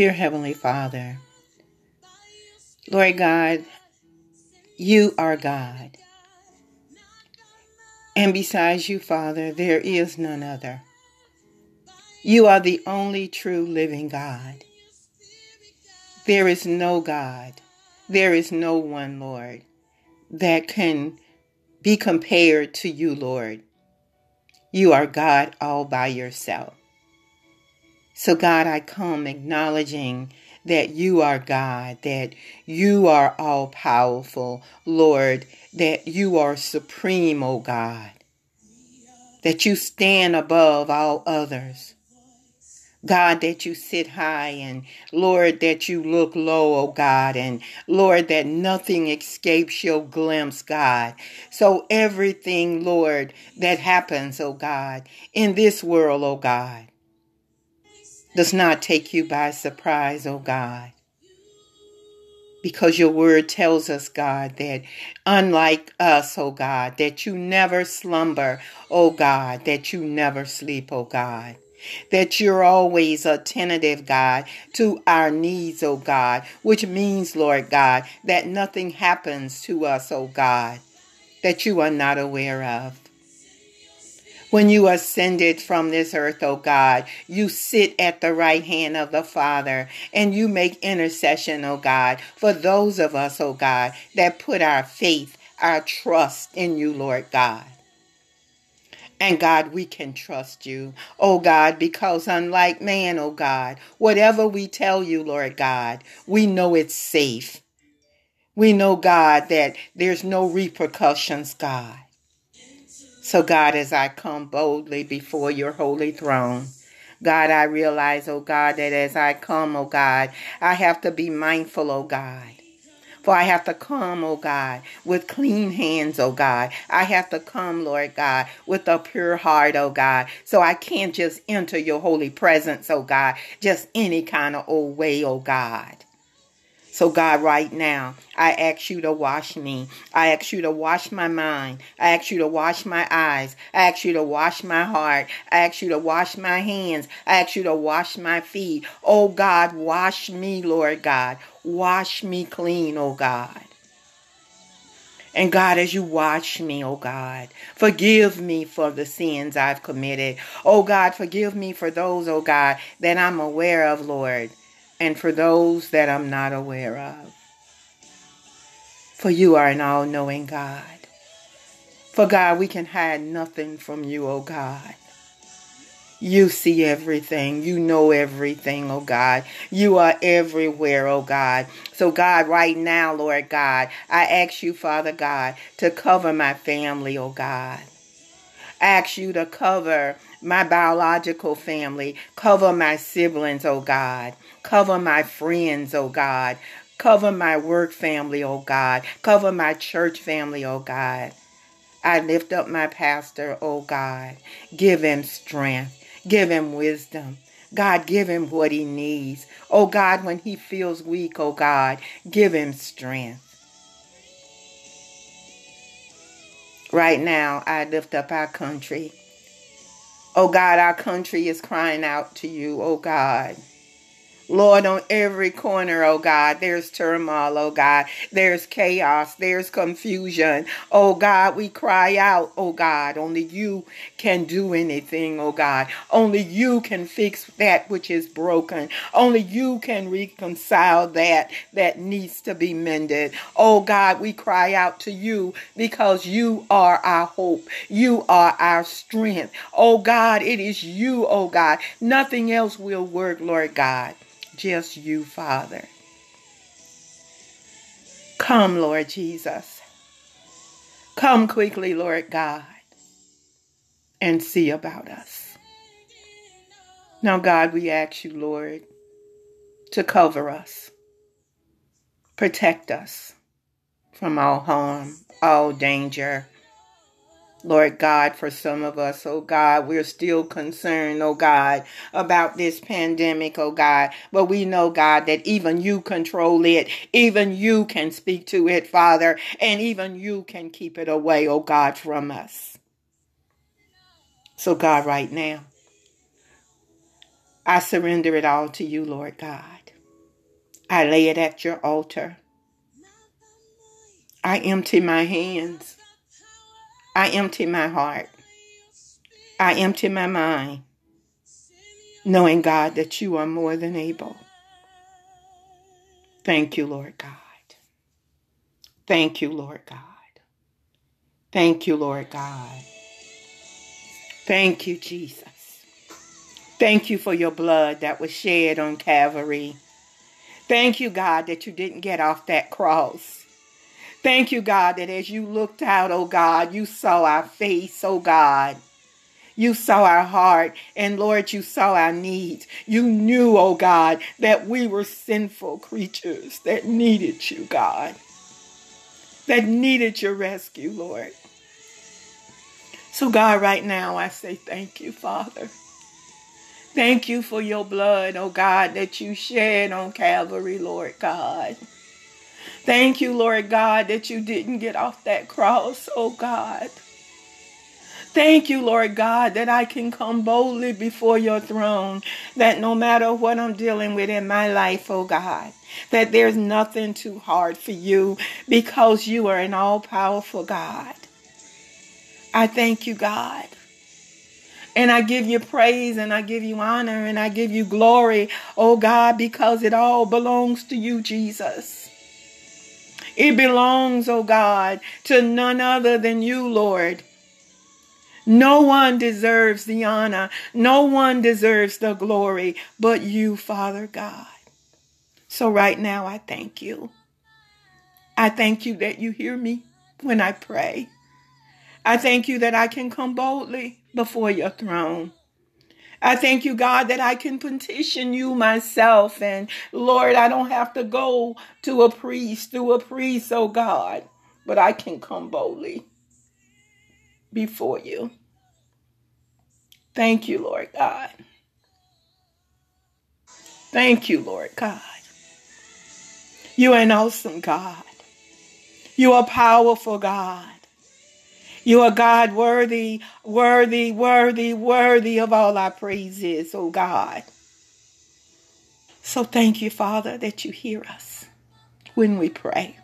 Dear Heavenly Father, Lord God, you are God. And besides you, Father, there is none other. You are the only true living God. There is no God, there is no one, Lord, that can be compared to you, Lord. You are God all by yourself. So, God, I come acknowledging that you are God, that you are all powerful, Lord, that you are supreme, O God, that you stand above all others. God, that you sit high and Lord, that you look low, oh God, and Lord, that nothing escapes your glimpse, God. So everything, Lord, that happens, oh God, in this world, oh God, does not take you by surprise, oh God. Because your word tells us, God, that unlike us, oh God, that you never slumber, oh God, that you never sleep, O God that you're always attentive, God, to our needs, oh God, which means, Lord God, that nothing happens to us, oh God, that you are not aware of. When you ascended from this earth, O God, you sit at the right hand of the Father and you make intercession, O God, for those of us, O God, that put our faith, our trust in you, Lord God. And God, we can trust you, oh God, because unlike man, oh God, whatever we tell you, Lord God, we know it's safe. We know, God, that there's no repercussions, God. So, God, as I come boldly before your holy throne, God, I realize, oh God, that as I come, oh God, I have to be mindful, oh God, for I have to come, oh God, with clean hands, oh God. I have to come, Lord God, with a pure heart, oh God. So I can't just enter your holy presence, oh God, just any kind of old way, oh God. So, God, right now, I ask you to wash me. I ask you to wash my mind. I ask you to wash my eyes. I ask you to wash my heart. I ask you to wash my hands. I ask you to wash my feet. Oh, God, wash me, Lord God. Wash me clean, oh God. And God, as you wash me, oh God, forgive me for the sins I've committed. Oh God, forgive me for those, oh God, that I'm aware of, Lord and for those that I'm not aware of. For you are an all knowing God. For God, we can hide nothing from you, O oh God. You see everything. You know everything, oh God. You are everywhere, oh God. So, God, right now, Lord God, I ask you, Father God, to cover my family, oh God. I ask you to cover my biological family, cover my siblings, oh God. Cover my friends, oh God. Cover my work family, oh God. Cover my church family, oh God. I lift up my pastor, oh God. Give him strength. Give him wisdom. God, give him what he needs. Oh God, when he feels weak, oh God, give him strength. Right now, I lift up our country. Oh God, our country is crying out to you, oh God. Lord, on every corner, oh God, there's turmoil, oh God, there's chaos, there's confusion. Oh God, we cry out, oh God, only you can do anything, oh God. Only you can fix that which is broken. Only you can reconcile that that needs to be mended. Oh God, we cry out to you because you are our hope. You are our strength. Oh God, it is you, oh God. Nothing else will work, Lord God just you, Father. Come, Lord Jesus. Come quickly, Lord God, and see about us. Now, God, we ask you, Lord, to cover us, protect us from all harm, all danger, Lord God, for some of us, oh God, we're still concerned, oh God, about this pandemic, oh God. But we know, God, that even you control it. Even you can speak to it, Father, and even you can keep it away, oh God, from us. So, God, right now, I surrender it all to you, Lord God. I lay it at your altar. I empty my hands. I empty my heart. I empty my mind, knowing, God, that you are more than able. Thank you, Lord God. Thank you, Lord God. Thank you, Lord God. Thank you, Jesus. Thank you for your blood that was shed on Calvary. Thank you, God, that you didn't get off that cross. Thank you, God, that as you looked out, oh God, you saw our face, oh God. You saw our heart, and Lord, you saw our needs. You knew, oh God, that we were sinful creatures that needed you, God, that needed your rescue, Lord. So, God, right now, I say thank you, Father. Thank you for your blood, oh God, that you shed on Calvary, Lord God. Thank you, Lord God, that you didn't get off that cross, oh God. Thank you, Lord God, that I can come boldly before your throne, that no matter what I'm dealing with in my life, oh God, that there's nothing too hard for you because you are an all powerful God. I thank you, God. And I give you praise and I give you honor and I give you glory, oh God, because it all belongs to you, Jesus. It belongs, oh God, to none other than you, Lord. No one deserves the honor. No one deserves the glory but you, Father God. So right now, I thank you. I thank you that you hear me when I pray. I thank you that I can come boldly before your throne. I thank you, God, that I can petition you myself. And Lord, I don't have to go to a priest, through a priest, oh God, but I can come boldly before you. Thank you, Lord God. Thank you, Lord God. You are an awesome God. You are powerful God. You are God worthy, worthy, worthy, worthy of all our praises, oh God. So thank you, Father, that you hear us when we pray.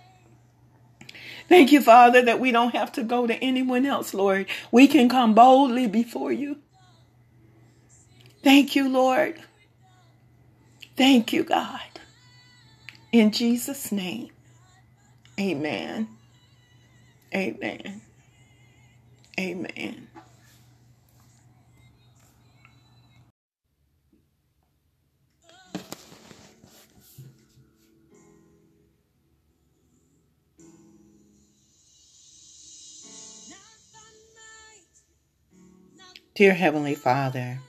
Thank you, Father, that we don't have to go to anyone else, Lord. We can come boldly before you. Thank you, Lord. Thank you, God. In Jesus' name, amen. Amen. Amen. Dear Heavenly Father,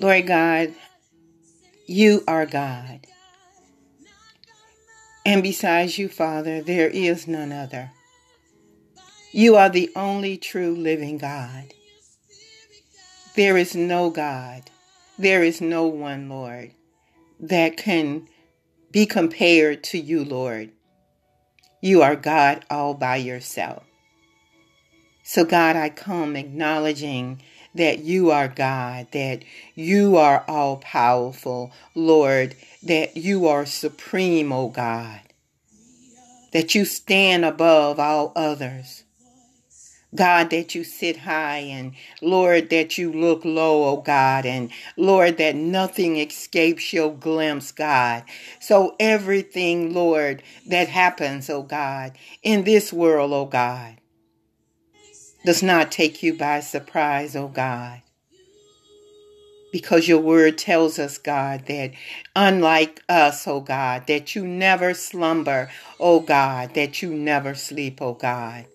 Lord God, you are God. And besides you, Father, there is none other. You are the only true living God. There is no God, there is no one, Lord, that can be compared to you, Lord. You are God all by yourself. So, God, I come acknowledging that you are God, that you are all powerful, Lord, that you are supreme, O God, that you stand above all others. God, that you sit high and Lord, that you look low, oh God, and Lord, that nothing escapes your glimpse, God. So everything, Lord, that happens, oh God, in this world, oh God, does not take you by surprise, oh God. Because your word tells us, God, that unlike us, oh God, that you never slumber, oh God, that you never sleep, oh God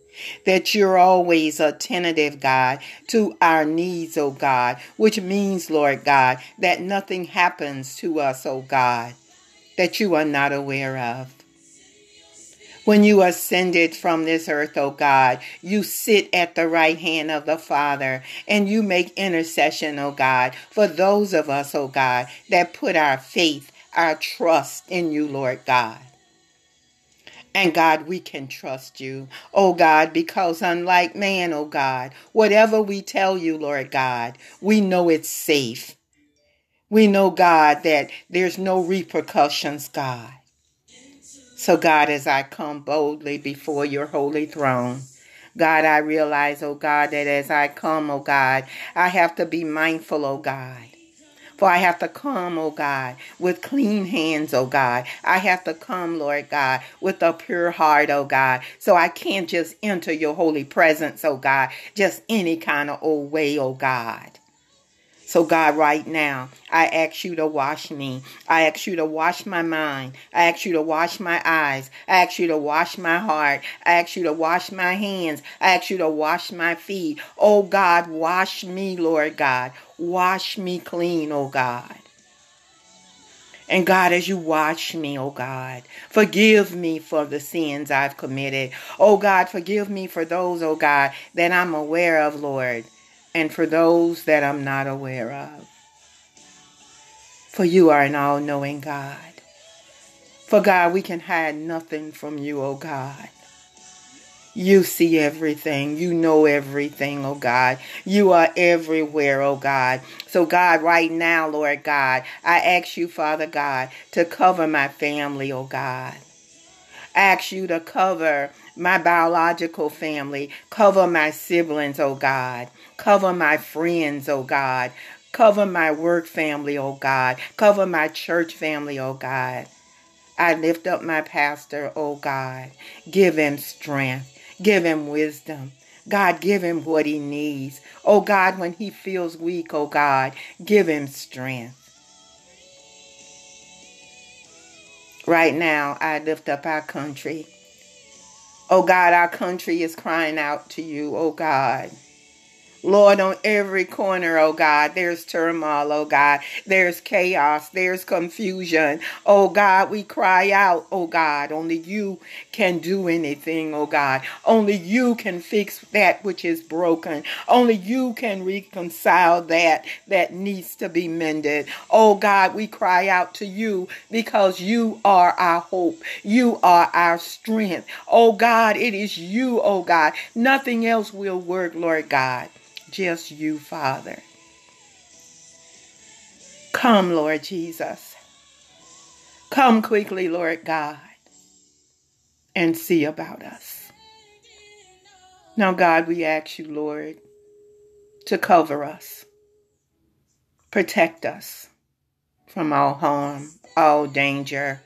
that you're always attentive, God, to our needs, oh God, which means, Lord God, that nothing happens to us, oh God, that you are not aware of. When you ascended from this earth, O oh God, you sit at the right hand of the Father and you make intercession, O oh God, for those of us, O oh God, that put our faith, our trust in you, Lord God. And God, we can trust you, oh God, because unlike man, oh God, whatever we tell you, Lord God, we know it's safe. We know, God, that there's no repercussions, God. So, God, as I come boldly before your holy throne, God, I realize, oh God, that as I come, oh God, I have to be mindful, oh God. For I have to come, oh God, with clean hands, oh God. I have to come, Lord God, with a pure heart, oh God. So I can't just enter your holy presence, oh God, just any kind of old way, oh God. So, God, right now, I ask you to wash me. I ask you to wash my mind. I ask you to wash my eyes. I ask you to wash my heart. I ask you to wash my hands. I ask you to wash my feet. Oh, God, wash me, Lord God. Wash me clean, oh God. And God, as you wash me, oh God, forgive me for the sins I've committed. Oh God, forgive me for those, oh God, that I'm aware of, Lord and for those that I'm not aware of. For you are an all knowing God. For God, we can hide nothing from you, O oh God. You see everything. You know everything, oh God. You are everywhere, oh God. So, God, right now, Lord God, I ask you, Father God, to cover my family, oh God. I ask you to cover my biological family, cover my siblings, oh God. Cover my friends, oh God. Cover my work family, oh God. Cover my church family, oh God. I lift up my pastor, oh God. Give him strength. Give him wisdom. God, give him what he needs. Oh God, when he feels weak, oh God, give him strength. Right now, I lift up our country. Oh God, our country is crying out to you, oh God. Lord, on every corner, oh God, there's turmoil, oh God, there's chaos, there's confusion. Oh God, we cry out, oh God, only you can do anything, oh God. Only you can fix that which is broken. Only you can reconcile that that needs to be mended. Oh God, we cry out to you because you are our hope. You are our strength. Oh God, it is you, oh God. Nothing else will work, Lord God just you, Father. Come, Lord Jesus. Come quickly, Lord God, and see about us. Now, God, we ask you, Lord, to cover us, protect us from all harm, all danger,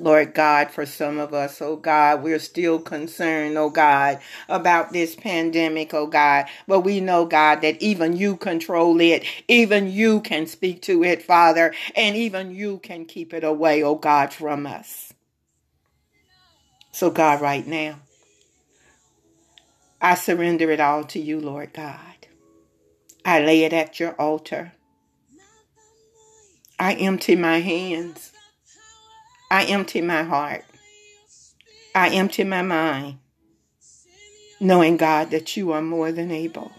Lord God, for some of us, oh God, we're still concerned, oh God, about this pandemic, oh God. But we know, God, that even you control it. Even you can speak to it, Father, and even you can keep it away, oh God, from us. So, God, right now, I surrender it all to you, Lord God. I lay it at your altar. I empty my hands. I empty my heart. I empty my mind, knowing, God, that you are more than able.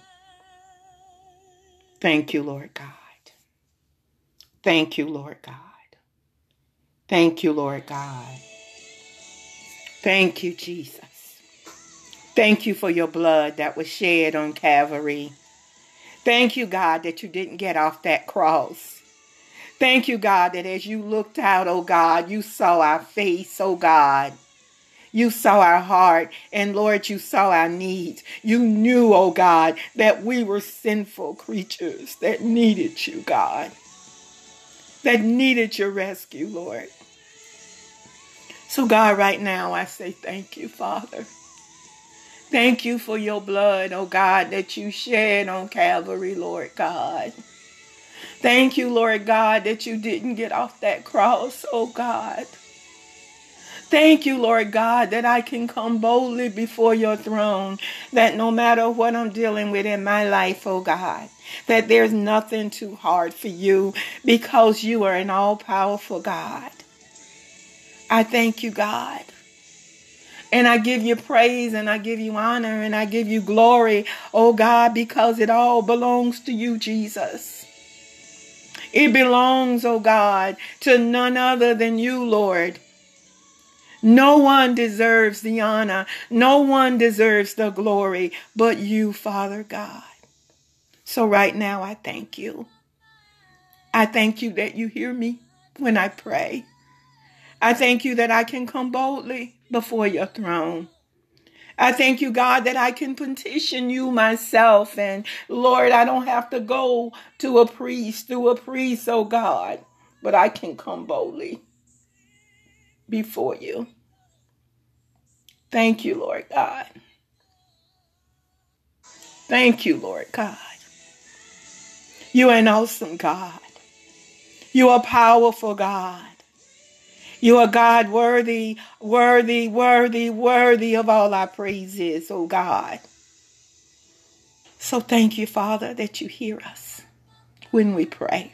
Thank you, Lord God. Thank you, Lord God. Thank you, Lord God. Thank you, Jesus. Thank you for your blood that was shed on Calvary. Thank you, God, that you didn't get off that cross Thank you, God, that as you looked out, oh God, you saw our face, oh God. You saw our heart, and Lord, you saw our needs. You knew, oh God, that we were sinful creatures that needed you, God, that needed your rescue, Lord. So, God, right now, I say thank you, Father. Thank you for your blood, oh God, that you shed on Calvary, Lord God. Thank you, Lord God, that you didn't get off that cross, oh God. Thank you, Lord God, that I can come boldly before your throne, that no matter what I'm dealing with in my life, oh God, that there's nothing too hard for you because you are an all powerful God. I thank you, God. And I give you praise and I give you honor and I give you glory, oh God, because it all belongs to you, Jesus. It belongs, oh God, to none other than you, Lord. No one deserves the honor. No one deserves the glory but you, Father God. So right now, I thank you. I thank you that you hear me when I pray. I thank you that I can come boldly before your throne. I thank you, God, that I can petition you myself. And Lord, I don't have to go to a priest, through a priest, oh God, but I can come boldly before you. Thank you, Lord God. Thank you, Lord God. You are an awesome God. You are powerful God. You are God worthy, worthy, worthy, worthy of all our praises, oh God. So thank you, Father, that you hear us when we pray.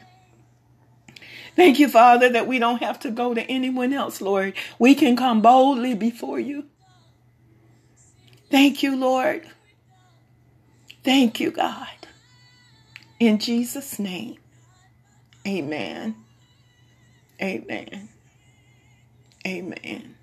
Thank you, Father, that we don't have to go to anyone else, Lord. We can come boldly before you. Thank you, Lord. Thank you, God. In Jesus' name, amen. Amen. Amen.